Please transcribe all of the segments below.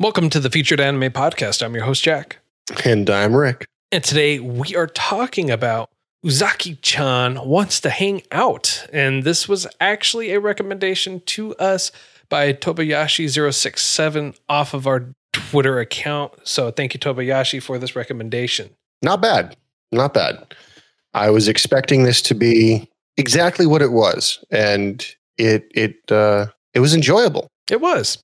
Welcome to the Featured Anime Podcast. I'm your host, Jack. And I'm Rick. And today we are talking about Uzaki-chan Wants to Hang Out. And this was actually a recommendation to us by Tobayashi067 off of our Twitter account. So thank you, Tobayashi, for this recommendation. Not bad. Not bad. I was expecting this to be exactly what it was, and it it uh, it was enjoyable. It was.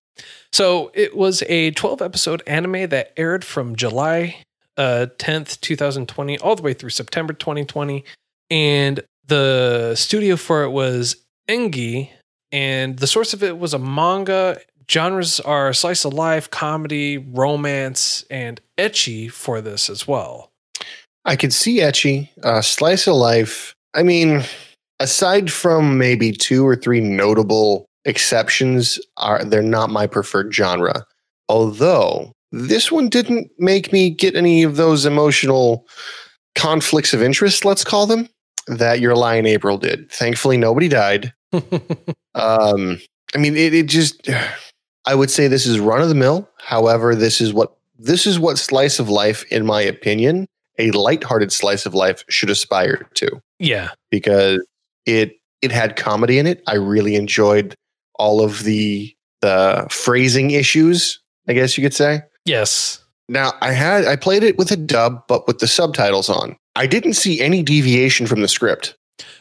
So it was a 12 episode anime that aired from July uh, 10th, 2020, all the way through September 2020. And the studio for it was Engi, and the source of it was a manga. Genres are slice of life, comedy, romance, and ecchi for this as well. I could see ecchi, uh, slice of life. I mean, aside from maybe two or three notable exceptions, are they're not my preferred genre. Although this one didn't make me get any of those emotional conflicts of interest, let's call them, that Your Lie in April did. Thankfully, nobody died. um, I mean, it, it just. I would say this is run of the mill. However, this is what this is what slice of life, in my opinion, a lighthearted slice of life should aspire to. Yeah, because it it had comedy in it. I really enjoyed all of the the phrasing issues. I guess you could say. Yes. Now I had I played it with a dub, but with the subtitles on. I didn't see any deviation from the script.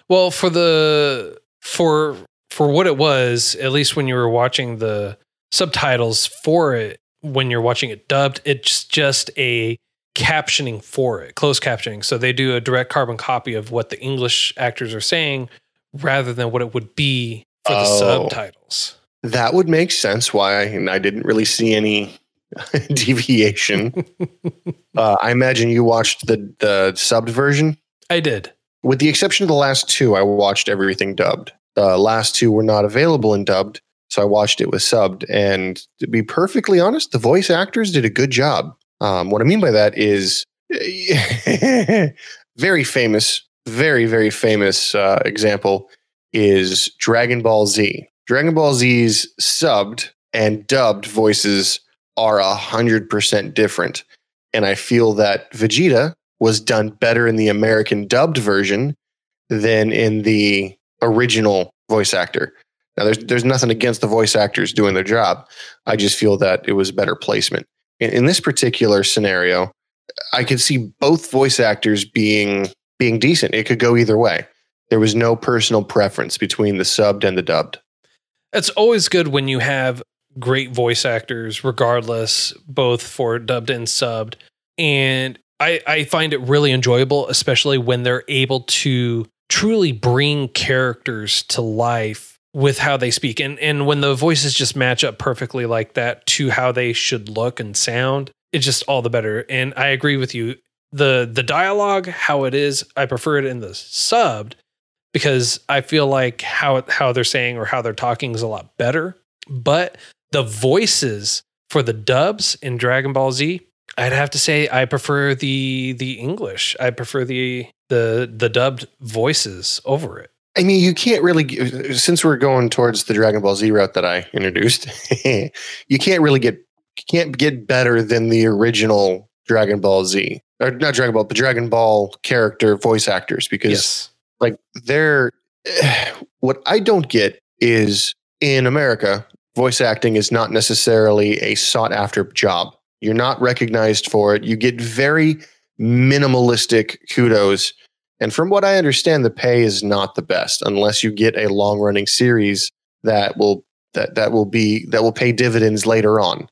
Well, for the for for what it was, at least when you were watching the subtitles for it, when you're watching it dubbed, it's just a captioning for it, closed captioning. So they do a direct carbon copy of what the English actors are saying rather than what it would be for the Oh. subtitles. That would make sense. Why I, I didn't really see any deviation. uh, I imagine you watched the the subbed version. I did. With the exception of the last two, I watched everything dubbed. The last two were not available in dubbed, so I watched it with subbed. And to be perfectly honest, the voice actors did a good job. Um, what I mean by that is very famous, very, very famous uh, example is Dragon Ball Z. Dragon Ball Z's subbed and dubbed voices are a hundred percent different. And I feel that Vegeta was done better in the American dubbed version than in the original voice actor. Now, there's there's nothing against the voice actors doing their job. I just feel that it was better placement. In, in this particular scenario, I could see both voice actors being being decent. It could go either way. There was no personal preference between the subbed and the dubbed. It's always good when you have great voice actors, regardless, both for dubbed and subbed. And I, I find it really enjoyable, especially when they're able to truly bring characters to life with how they speak. And and when the voices just match up perfectly like that to how they should look and sound, it's just all the better. And I agree with you. The the dialogue, how it is, I prefer it in the subbed because I feel like how how they're saying or how they're talking is a lot better. But the voices for the dubs in Dragon Ball Z, I'd have to say I prefer the the English. I prefer the the the dubbed voices over it. I mean, you can't really, since we're going towards the Dragon Ball Z route that I introduced, you can't really get can't get better than the original Dragon Ball Z, or not Dragon Ball, but Dragon Ball character voice actors because Yes. Like they're what I don't get is in America, voice acting is not necessarily a sought after job. You're not recognized for it. You get very minimalistic kudos. And from what I understand, the pay is not the best unless you get a long running series that will that that will be that will pay dividends later on.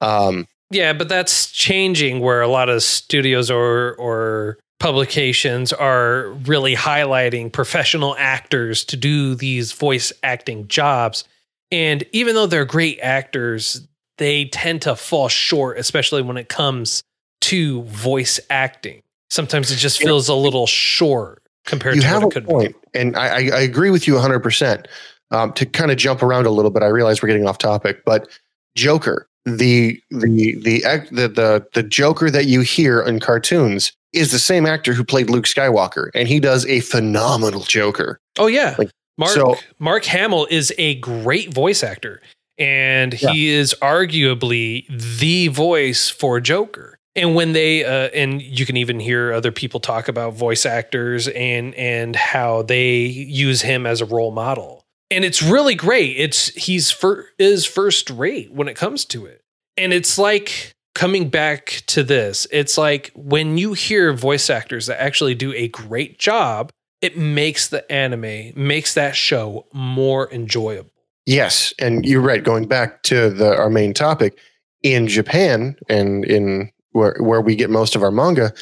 Um, Yeah, but that's changing where a lot of studios or or publications are really highlighting professional actors to do these voice acting jobs And even though they're great actors, they tend to fall short, especially when it comes to voice acting. Sometimes it just feels a little short compared you to have what a it could point, and I, I agree with you 100. percent um, To kind of jump around a little bit, I realize we're getting off topic, but Joker, the the the the the, the Joker that you hear in cartoons is the same actor who played Luke Skywalker, and he does a phenomenal Joker. Oh yeah, Like, Mark so- Mark Hamill is a great voice actor, and he is arguably the voice for Joker. And when they uh, and you can even hear other people talk about voice actors and and how they use him as a role model. And it's really great. It's he's fir- is first rate when it comes to it. And it's like coming back to this. It's like when you hear voice actors that actually do a great job, it makes the anime, makes that show more enjoyable. Yes, and you're right. Going back to the our main topic, in Japan and in where where we get most of our manga,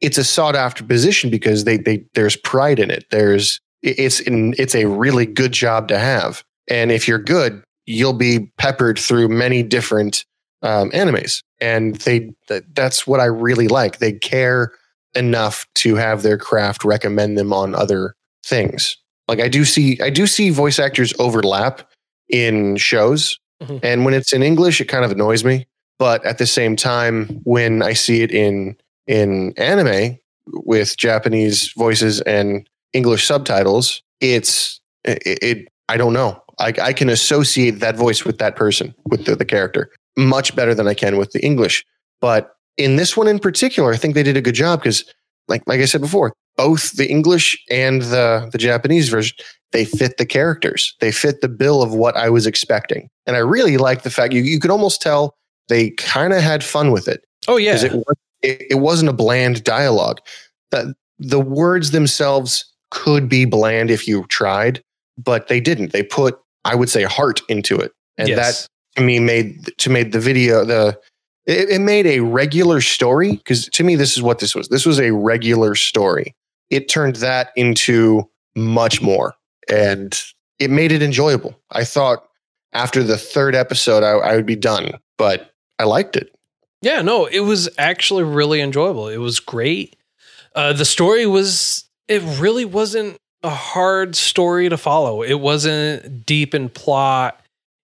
it's a sought after position because they they there's pride in it. There's it's in, it's a really good job to have, and if you're good, you'll be peppered through many different um, animes, and they that, that's what I really like. They care enough to have their craft recommend them on other things. Like I do see I do see voice actors overlap in shows. Mhm. And when it's in English, it kind of annoys me. But at the same time, when I see it in in anime with Japanese voices and English subtitles, it's it. it I don't know. I, I can associate that voice with that person, with the, the character, much better than I can with the English. But in this one in particular, I think they did a good job because, like like I said before, both the English and the the Japanese version they fit the characters. They fit the bill of what I was expecting. And I really like the fact you, you could almost tell they kind of had fun with it Oh yeah. it, it, it wasn't a bland dialogue. The, the words themselves could be bland if you tried, but they didn't. They put, I would say, heart into it. And that yes. To me made to made the video the it, it made a regular story because to me this is what this was this was a regular story it turned that into much more and it made it enjoyable i thought after the third episode i, I would be done but i liked it Yeah, no, it was actually really enjoyable. It was great. Uh, the story was, it really wasn't a hard story to follow. It wasn't deep in plot.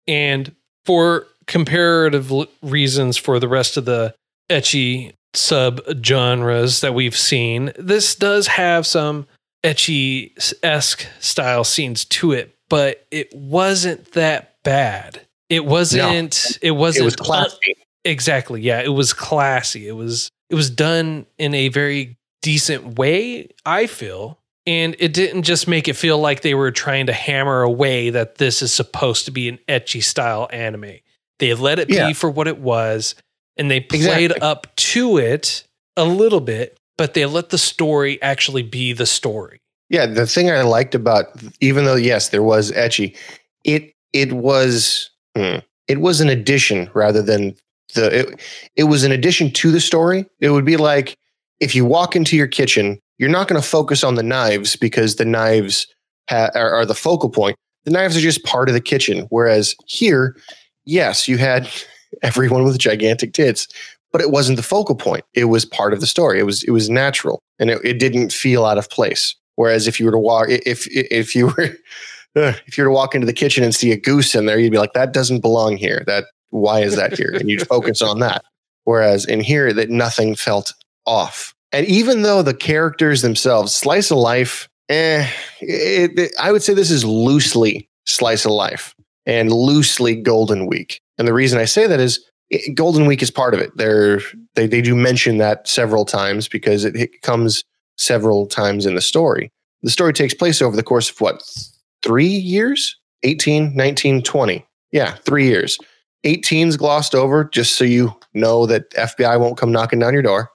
And for comparative l- reasons for the rest of the ecchi sub genres that we've seen, this does have some ecchi esque style scenes to it, but it wasn't that bad. It wasn't. It wasn't. it was classy Exactly. Yeah, it was classy. It was it was done in a very decent way, I feel. And it didn't just make it feel like they were trying to hammer away that this is supposed to be an ecchi style anime. They let it Yeah. be for what it was and they played Exactly. up to it a little bit, but they let the story actually be the story. Yeah, the thing I liked about, even though yes, there was ecchi, it it was hmm, it was an addition rather than the it, it was an addition to the story. It would be like if you walk into your kitchen, you're not going to focus on the knives because the knives ha- are, are the focal point. The knives are just part of the kitchen. Whereas here, yes, you had everyone with gigantic tits, but it wasn't the focal point. It was part of the story. It was it was natural, and it, it didn't feel out of place. Whereas if you were to walk, if if you were uh, if you were to walk into the kitchen and see a goose in there, you'd be like, that doesn't belong here. That why is that here? And you'd focus on that. Whereas in here, that nothing felt off. And even though the characters themselves, slice of life, eh, it, it- I would say this is loosely slice of life and loosely Golden Week. And the reason I say that is it, Golden Week is part of it. They're, they they do mention that several times because it, it comes several times in the story. The story takes place over the course of what three years 18 19 20 yeah three years 18's glossed over just so you know that fbi won't come knocking down your door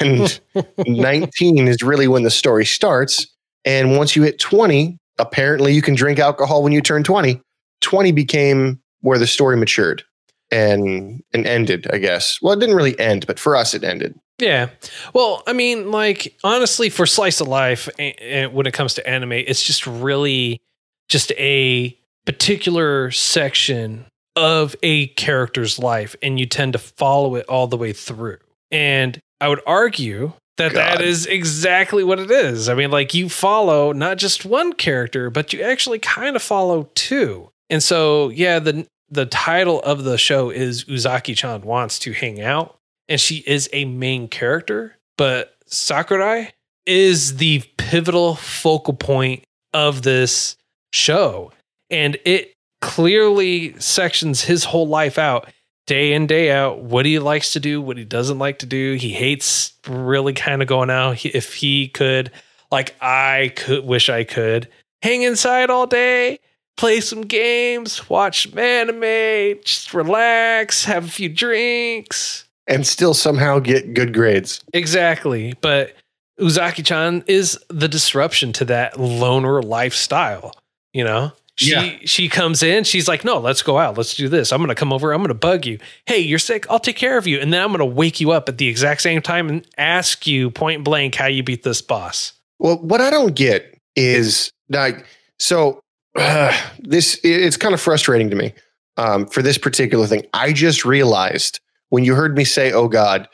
and 19 is really when the story starts and once you hit 20 apparently you can drink alcohol when you turn 20 20 became where the story matured and and ended i guess well it didn't really end but for us it ended Yeah. Well, I mean, like honestly, for slice of life, when it comes to anime, it's just really just a particular section of a character's life and you tend to follow it all the way through. And I would argue that God. that is exactly what it is. I mean, like you follow not just one character, but you actually kind of follow two. And so, yeah, the the title of the show is Uzaki-chan wants to hang out, and she is a main character, but Sakurai is the pivotal focal point of this show. And it clearly sections his whole life out day in day out what he likes to do what he doesn't like to do he hates really kind of going out He- if he could like i could wish i could hang inside all day play some games watch some anime just relax have a few drinks and still somehow get good grades. Exactly. But Uzaki chan is the disruption to that loner lifestyle. You know? She Yeah. she comes in, she's like, No, let's go out. Let's do this. I'm gonna come over, I'm gonna bug you. Hey, you're sick, I'll take care of you. And then I'm gonna wake you up at the exact same time and ask you point blank how you beat this boss. Well, what I don't get is like so. Uh, this it's kind of frustrating to me um, for this particular thing. I just realized when you heard me say, "Oh God,"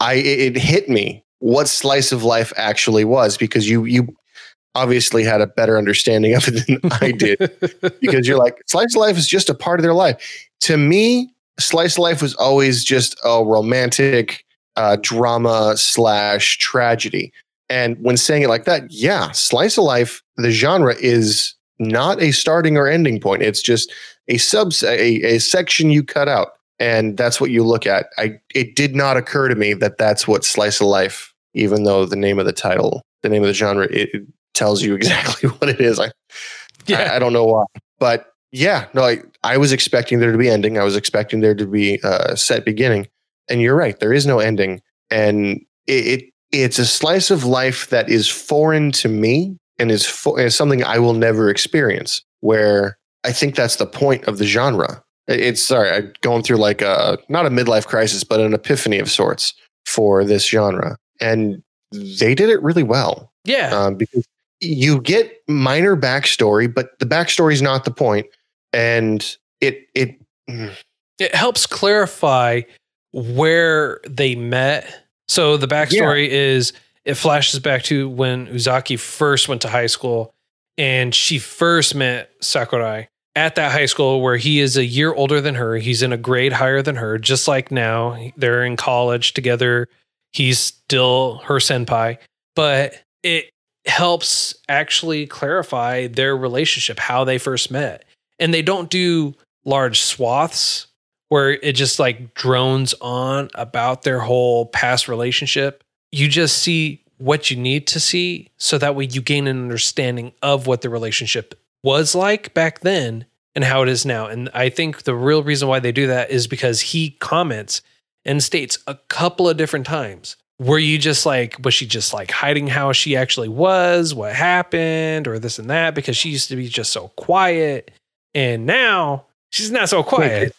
I it it hit me what slice of life actually was because you you obviously had a better understanding of it than I did because you're like slice of life is just a part of their life. To me, slice of life was always just a romantic uh, drama slash tragedy. And when saying it like that, yeah, slice of life, the genre is not a starting or ending point. It's just a sub a, a section you cut out, and that's what you look at. I it did not occur to me that that's what slice of life, even though the name of the title, the name of the genre, it, tells you exactly what it is. I I, I don't know why, but yeah, no, I, I was expecting there to be ending. I was expecting there to be a set beginning, and you're right. There is no ending, and it, it it's a slice of life that is foreign to me and is, fo- is something I will never experience. Where I think that's the point of the genre. It's sorry, I'm going through like a not a midlife crisis, but an epiphany of sorts for this genre, and they did it really well yeah. um, because you get minor backstory, but the backstory is not the point, and it it it helps clarify where they met. So the backstory is it flashes back to when Uzaki first went to high school and she first met Sakurai at that high school where he is a year older than her. He's in a grade higher than her, just like now. They're in college together. He's still her senpai, but it helps actually clarify their relationship, how they first met. And they don't do large swaths where it just like drones on about their whole past relationship. You just see what you need to see so that way you gain an understanding of what the relationship was like back then and how it is now. And I think the real reason why they do that is because he comments and states a couple of different times were you just like was she just like hiding how she actually was what happened or this and that because she used to be just so quiet and now she's not so quiet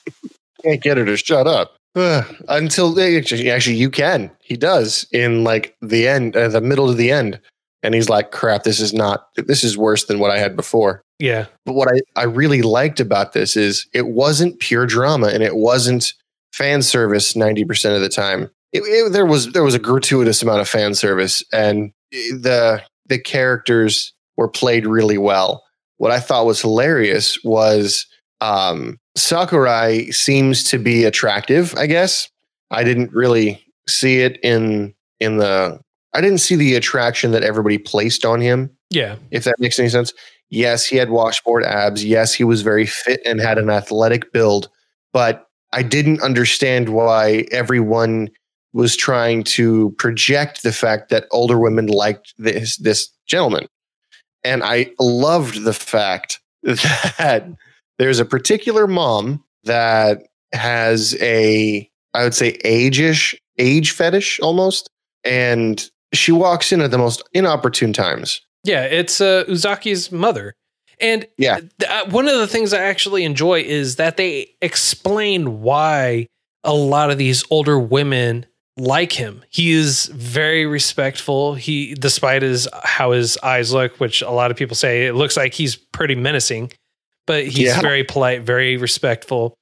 can't get her to shut up until actually, actually you can. He does in like the end, uh, the middle of the end, and he's like, "Crap, this is not. This is worse than what I had before." yeah But what I, I really liked about this is it wasn't pure drama and it wasn't fan service 90% of the time. It, it- there was there was a gratuitous amount of fan service and the the characters were played really well. What I thought was hilarious was um, Sakurai seems to be attractive, I guess. I didn't really see it in in the I didn't see the attraction that everybody placed on him yeah if that makes any sense. Yes, he had washboard abs. Yes, he was very fit and had an athletic build, but I didn't understand why everyone was trying to project the fact that older women liked this this gentleman. And I loved the fact that there's a particular mom that has a I would say age-ish age fetish almost and she walks in at the most inopportune times. Yeah, it's uh, Uzaki's mother. And Yeah. th- uh, one of the things I actually enjoy is that they explain why a lot of these older women like him. He is very respectful. He despite his how his eyes look, which a lot of people say it looks like he's pretty menacing, but he's Yeah. very polite, very respectful,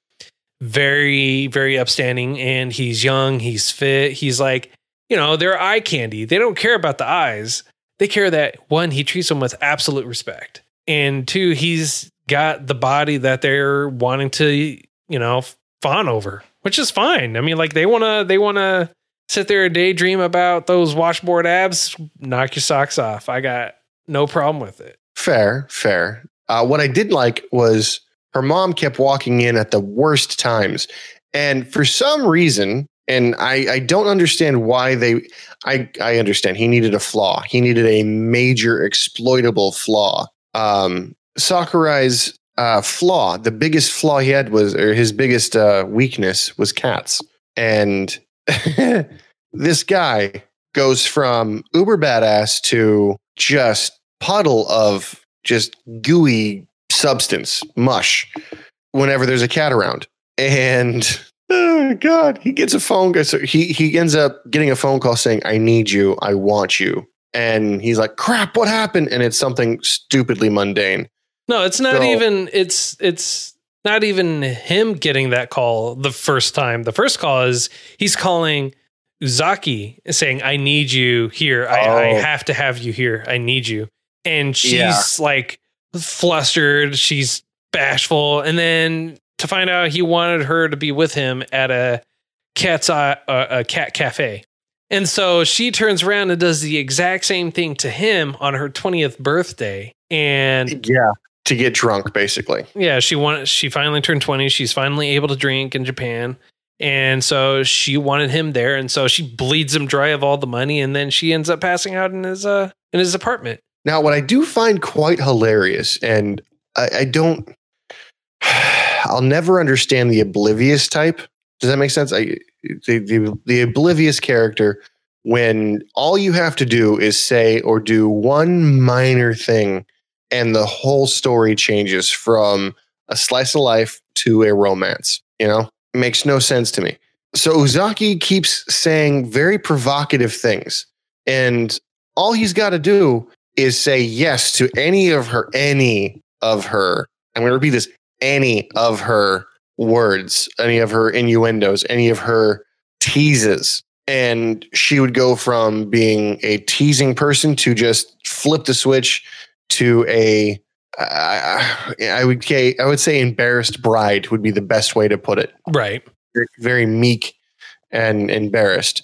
very, very upstanding. And he's young, he's fit. He's like, you know, they're eye candy. They don't care about the eyes. They care that one, he treats them with absolute respect. And two, he's got the body that they're wanting to, you know, fawn over, which is fine. I mean, like they wanna they wanna sit there and daydream about those washboard abs, knock your socks off. I got no problem with it. Fair, fair. Uh, what I did like was her mom kept walking in at the worst times. And for some reason, and I, I don't understand why they, I, I understand he needed a flaw. He needed a major exploitable flaw. Um, Sakurai's uh, flaw, the biggest flaw he had was, or his biggest uh, weakness was cats. And this guy goes from uber badass to just puddle of just gooey substance, mush, whenever there's a cat around. And oh god, he gets a phone call. So he he ends up getting a phone call saying, "I need you. I want you." And he's like, "Crap, what happened?" And it's something stupidly mundane. No, it's not So- even it's it's not even him getting that call the first time. The first call is he's calling Uzaki saying, I need you here. I, I Oh. have to have you here. I need you. And she's Yeah. like flustered. She's bashful. And then to find out he wanted her to be with him at a cat's eye, uh, a cat cafe. And so she turns around and does the exact same thing to him on her 20th birthday. And Yeah, to get drunk, basically. yeah, she wanted she finally turned 20. She's finally able to drink in Japan. And so she wanted him there and so she bleeds him dry of all the money and then she ends up passing out in his uh in his apartment. Now, what I do find quite hilarious, and I, I don't, I'll never understand the oblivious type. Does that make sense? I, the, the, the oblivious character, when all you have to do is say or do one minor thing, and the whole story changes from a slice of life to a romance. You know, it makes no sense to me. So Uzaki keeps saying very provocative things, and all he's got to do is say yes to any of her, any of her. I'm going to repeat this: any of her words, any of her innuendos, any of her teases, and she would go from being a teasing person to just flip the switch to a. I, I would say I would say embarrassed bride would be the best way to put it Right. very- very meek and embarrassed.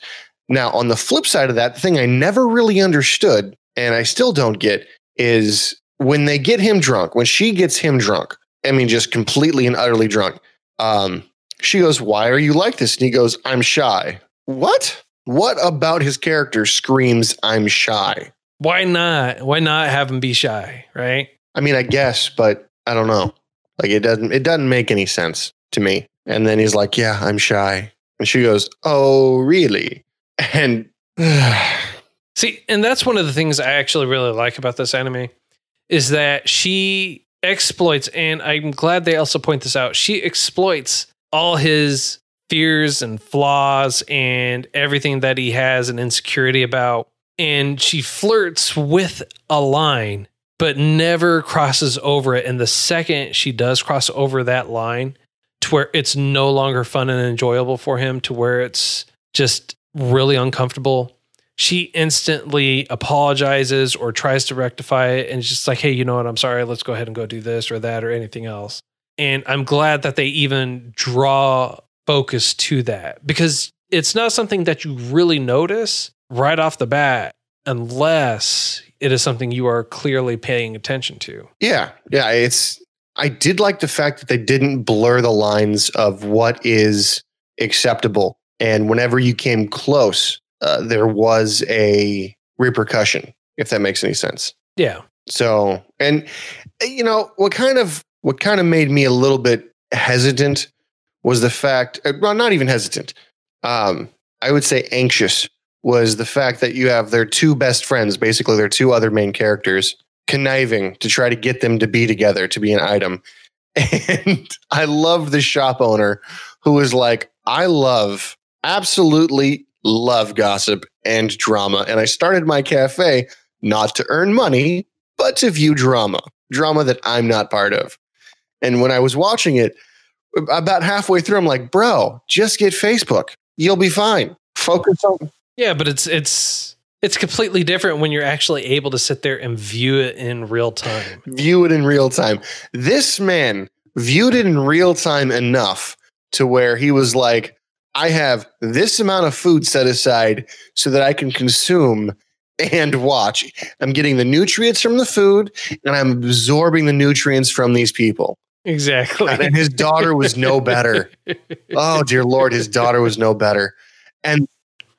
Now, on the flip side of that, the thing I never really understood, and I still don't get, is when they get him drunk, when she gets him drunk, I mean, just completely and utterly drunk, um, she goes, Why are you like this? And he goes, I'm shy. What? What about his character screams, I'm shy? Why not? Why not have him be shy, right? I mean, I guess, but I don't know. Like it doesn't it doesn't make any sense to me. And then he's like, "Yeah, I'm shy." And she goes, "Oh, really?" And See, and that's one of the things I actually really like about this anime is that she exploits, and I'm glad they also point this out. She exploits all his fears and flaws and everything that he has an insecurity about. And she flirts with a line, but never crosses over it. And the second she does cross over that line to where it's no longer fun and enjoyable for him, to where it's just really uncomfortable, she instantly apologizes or tries to rectify it and just like, hey, you know what? I'm sorry. Let's go ahead and go do this or that or anything else. And I'm glad that they even draw focus to that because it's not something that you really notice right off the bat unless it is something you are clearly paying attention to. yeah, yeah, it's I did like the fact that they didn't blur the lines of what is acceptable. And whenever you came close, uh, there was a repercussion, if that makes any sense. Yeah. So, and you know what kind of what kind of made me a little bit hesitant was the fact, uh, well, not even hesitant. Um, I would say anxious was the fact that you have their two best friends, basically their two other main characters, conniving to try to get them to be together to be an item. And I love the shop owner who was like, I love, absolutely love gossip and drama. And I started my cafe not to earn money, but to view drama, drama that I'm not part of. And when I was watching it, about halfway through, I'm like, bro, just get Facebook. You'll be fine. Focus on. Yeah, but it's it's it's completely different when you're actually able to sit there and view it in real time. View it in real time. This man viewed it in real time enough to where he was like, I have this amount of food set aside so that I can consume and watch. I'm getting the nutrients from the food and I'm absorbing the nutrients from these people. Exactly. And his daughter was no better. Oh, dear Lord, his daughter was no better. And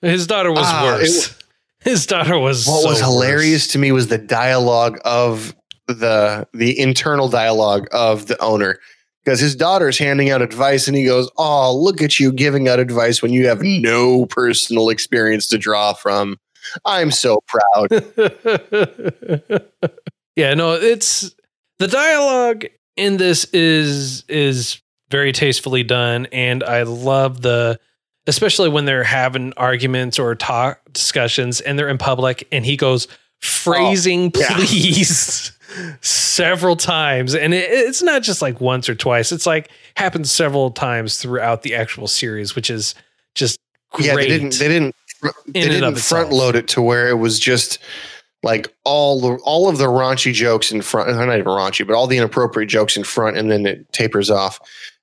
his daughter was Ah, it worse. his daughter was what so was hilarious worse. to me was the dialogue of the the internal dialogue of the owner because his daughter's handing out advice and he goes oh look at you giving out advice when you have no personal experience to draw from i'm so proud yeah, no, it's the dialogue in this is is very tastefully done, and I love the especially when they're having arguments or talk discussions and they're in public, and he goes phrasing oh, yeah. please several times, and it, it's not just like once or twice; it's like happens several times throughout the actual series, which is just great. yeah they didn't they didn't they In and of didn't front itself. load it to where it was just like all the all of the raunchy jokes in front not even raunchy but all the inappropriate jokes in front and then it tapers off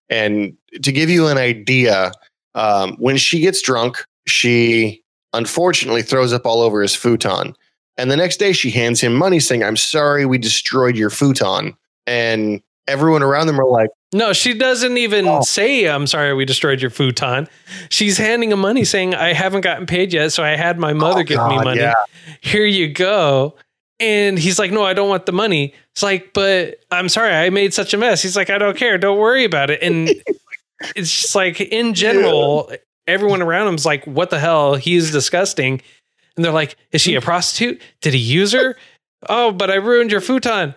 and to give you an idea um, when she gets drunk she unfortunately throws up all over his futon and the next day she hands him money saying i'm sorry we destroyed your futon and everyone around them are like No, she doesn't even Oh. say, I'm sorry, we destroyed your futon. She's handing him money saying, I haven't gotten paid yet. So I had my mother "Oh, give me money. yeah." Here you go. And he's like, No, I don't want the money. It's like, But I'm sorry, I made such a mess. He's like, I don't care. Don't worry about it. And it's just like, in general, everyone around him's like, What the hell? He's disgusting. And they're like, Is she a prostitute? Did he use her? Oh, but I ruined your futon.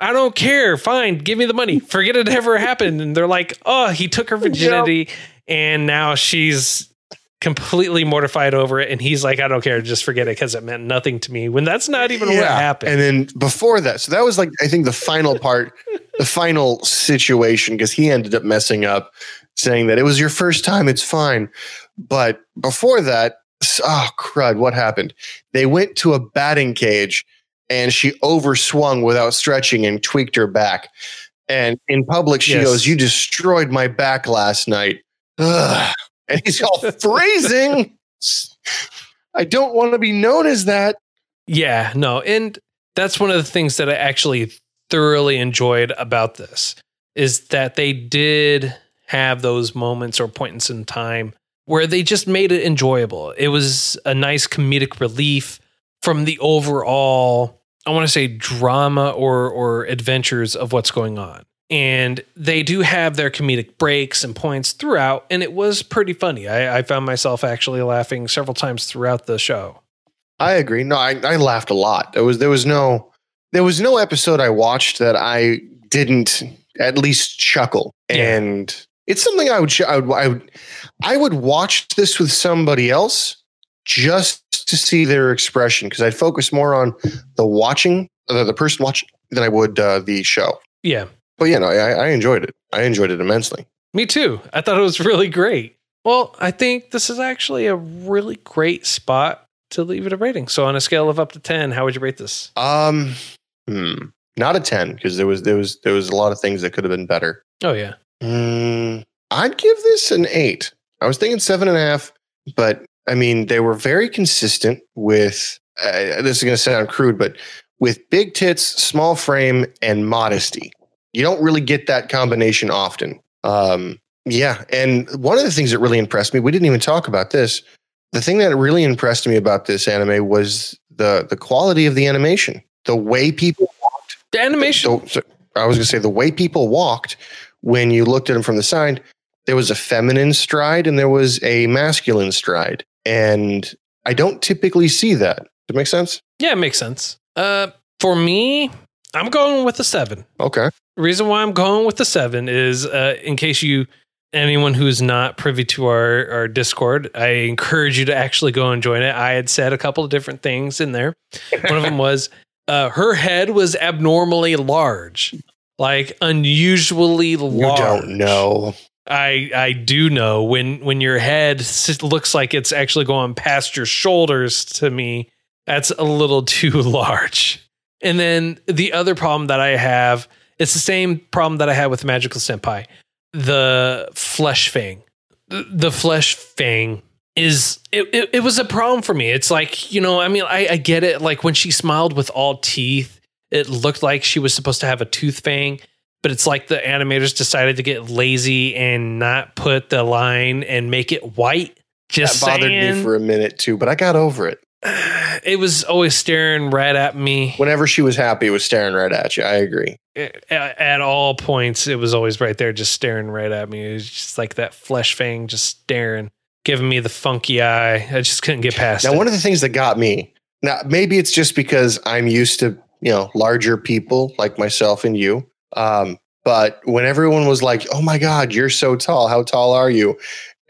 I don't care. Fine, give me the money. Forget it ever happened. And they're like, oh, he took her virginity, and now she's completely mortified over it. And he's like, I don't care. Just forget it because it meant nothing to me. When that's not even what happened. And then before that, so that was like I think the final part, the final situation, because he ended up messing up, saying that it was your first time, it's fine. But before that, oh crud, what happened? They went to a batting cage and she overswung without stretching and tweaked her back. And in public, she Yes. goes, You destroyed my back last night. Ugh. And he's all phrasing. I don't want to be known as that. Yeah, no. And that's one of the things that I actually thoroughly enjoyed about this is that they did have those moments or points in time where they just made it enjoyable. It was a nice comedic relief from the overall, I want to say drama or or adventures of what's going on. And they do have their comedic breaks and points throughout, and it was pretty funny. I, I found myself actually laughing several times throughout the show. I agree. No, I, I laughed a lot. There was there was no there was no episode I watched that I didn't at least chuckle. Yeah. And it's something I would, ch- I would I would I would watch this with somebody else just to see their expression because I'd focus more on the watching uh, the person watching than I would uh, the show. Yeah. But yeah, no, I, I enjoyed it. I enjoyed it immensely. Me too. I thought it was really great. Well, I think this is actually a really great spot to leave it a rating. So on a scale of up to 10, how would you rate this? Um, hmm, not a ten because there was there was there was a lot of things that could have been better. Oh yeah. Mm, I'd give this an eight. I was thinking seven and a half, but I mean, they were very consistent with uh, this is going to sound crude, but with big tits, small frame, and modesty. You don't really get that combination often. Um, yeah. And one of the things that really impressed me, we didn't even talk about this. The thing that really impressed me about this anime was the the quality of the animation, the way people walked, The animation. so, so I was going to say the way people walked when you looked at them from the side, there was a feminine stride and there was a masculine stride, and I don't typically see that. Does it make sense? Yeah, it makes sense. Uh, for me, I'm going with a seven. Okay. The reason why I'm going with the seven is uh, in case you, anyone who's not privy to our, our Discord, I encourage you to actually go and join it. I had said a couple of different things in there. One of them was uh, her head was abnormally large. like unusually large. You don't know. I I do know when when your head looks like it's actually going past your shoulders to me, that's a little too large. And then the other problem that I have, it's the same problem that I had with Magical Senpai. The flesh fang. The flesh fang is it, it, it was a problem for me. It's like, you know, I mean, I, I get it. Like when she smiled with all teeth, it looked like she was supposed to have a tooth fang but it's like the animators decided to get lazy and not put the line and make it white. Just that bothered saying, me for a minute too, but I got over it. it was always staring right at me Whenever she was happy, it was staring right at you. I agree. at, at all points. It was always right there, just staring right at me. It was just like that flesh fang, just staring, giving me the funky eye. I just couldn't get past Now, it. one of the things that got me, now maybe it's just because I'm used to, you know, larger people like myself and you. Um, but when everyone was like, "Oh my God, you're so tall! How tall are you?"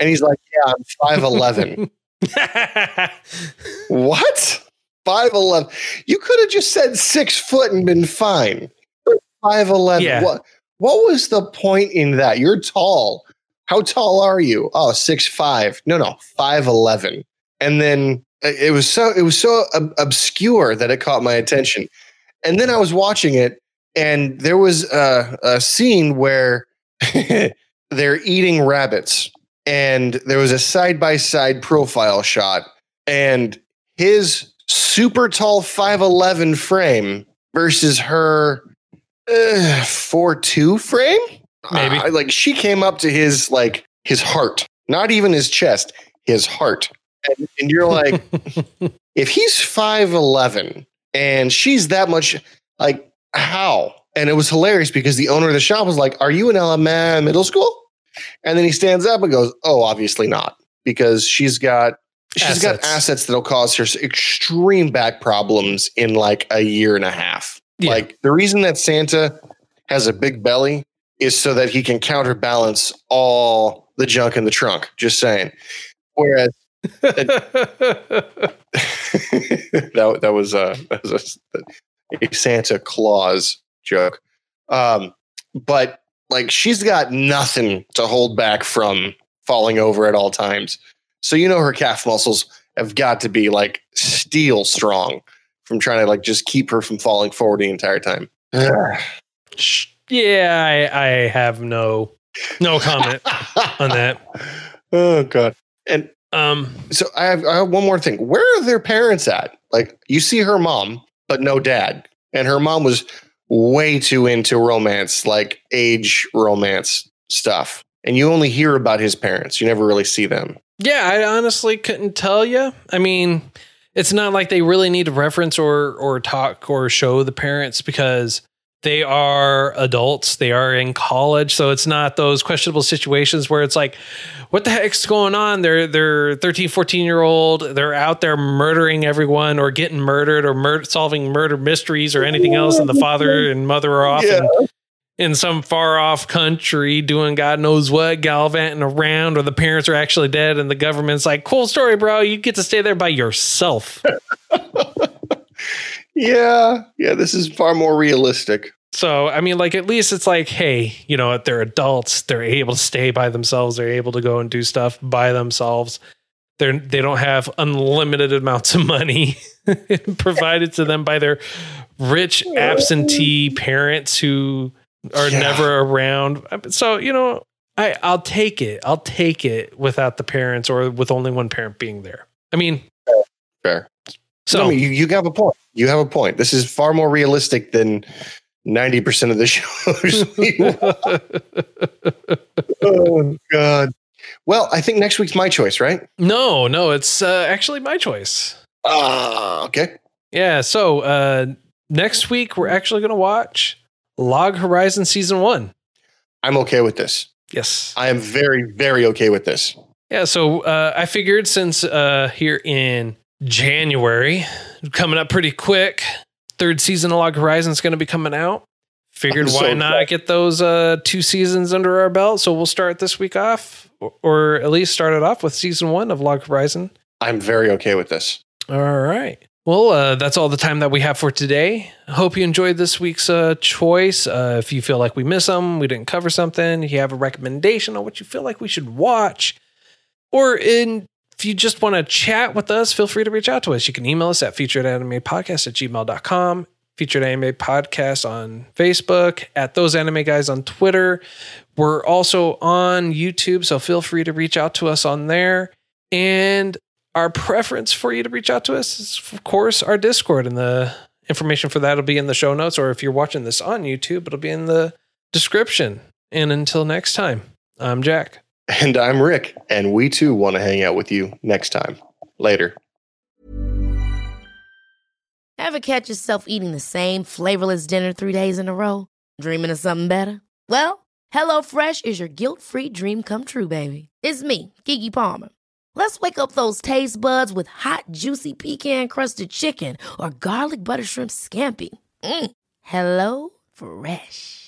and he's like, "Yeah, I'm five eleven. what? Five eleven? You could have just said six foot and been fine. Five eleven. Yeah. What? What was the point in that? You're tall. How tall are you? Oh, six five. No, no, five eleven. And then uh, it was so it was so ob- obscure that it caught my attention. And then I was watching it, and there was a, a scene where they're eating rabbits, and there was a side by side profile shot, and his super tall five eleven frame versus her uh, four two frame. Maybe. Uh, like she came up to his like his heart, not even his chest, his heart, and, and you're like if he's 5'11 and she's that much like how and it was hilarious because the owner of the shop was like are you in elementary middle school and then he stands up and goes oh obviously not because she's got she's got Assets. assets that'll cause her extreme back problems in like a year and a half Yeah. like the reason that santa has a big belly is so that he can counterbalance all the junk in the trunk just saying whereas that that was a that was a, a Santa Claus joke. Um, but like she's got nothing to hold back from falling over at all times. So you know her calf muscles have got to be like steel strong from trying to like just keep her from falling forward the entire time. Sh- yeah, I, I have no no comment on that. Oh god. And Um, so I have, I have one more thing. Where are their parents at? Like you see her mom, but no dad. And her mom was way too into romance, like age romance stuff. And you only hear about his parents. You never really see them. Yeah, I honestly couldn't tell you. I mean, it's not like they really need to reference or or talk or show the parents because they are adults. They are in college, so it's not those questionable situations where it's like what the heck's going on? They're they're 13, 14 year old, they're out there murdering everyone or getting murdered or mur- solving murder mysteries or anything else and the father and mother are off Yeah. in, in some far off country doing God knows what, gallivanting around, or the parents are actually dead and the government's like, cool story, bro. You get to stay there by yourself. Yeah. Yeah. This is far more realistic. So, I mean, like, at least it's like, hey, you know, they're adults. They're able to stay by themselves. They're able to go and do stuff by themselves. They're, they don't have unlimited amounts of money provided to them by their rich absentee parents who are Yeah. never around. So, you know, I, I'll take it. I'll take it without the parents or with only one parent being there. I mean, Fair. so I mean, you, you have a point. You have a point. This is far more realistic than 90% of the shows. we watch. oh, God. Well, I think next week's my choice, right? no, no, it's uh, actually my choice. Ah, okay. Yeah. So uh, next week we're actually going to watch Log Horizon season one. I'm okay with this. Yes. I am very, very okay with this. Yeah. So uh, I figured since uh, here in January, coming up pretty quick, third season of Log Horizon is going to be coming out. Figured I'm why so not excited. get those uh, two seasons under our belt? So we'll start this week off, or, or at least start it off with season one of Log Horizon. I'm very okay with this. All right. Well, uh, that's all the time that we have for today. Hope you enjoyed this week's uh, choice. Uh, if you feel like we missed some, we didn't cover something, you have a recommendation on what you feel like we should watch, or in, if you just want to chat with us, feel free to reach out to us. You can email us at featuredanimepodcast at gmail.com, featured anime podcast on Facebook, at those anime guys on Twitter. We're also on YouTube, so feel free to reach out to us on there. And our preference for you to reach out to us is, of course, our Discord, and the information for that will be in the show notes. Or if you're watching this on YouTube, it'll be in the description. And until next time, I'm Jack. And I'm Rick, and we too want to hang out with you next time. Later. Ever catch yourself eating the same flavorless dinner three days in a row? Dreaming of something better? Well, HelloFresh is your guilt free dream come true, baby. It's me, Keke Palmer. Let's wake up those taste buds with hot, juicy pecan crusted chicken or garlic butter shrimp scampi. Mm. Hello Fresh.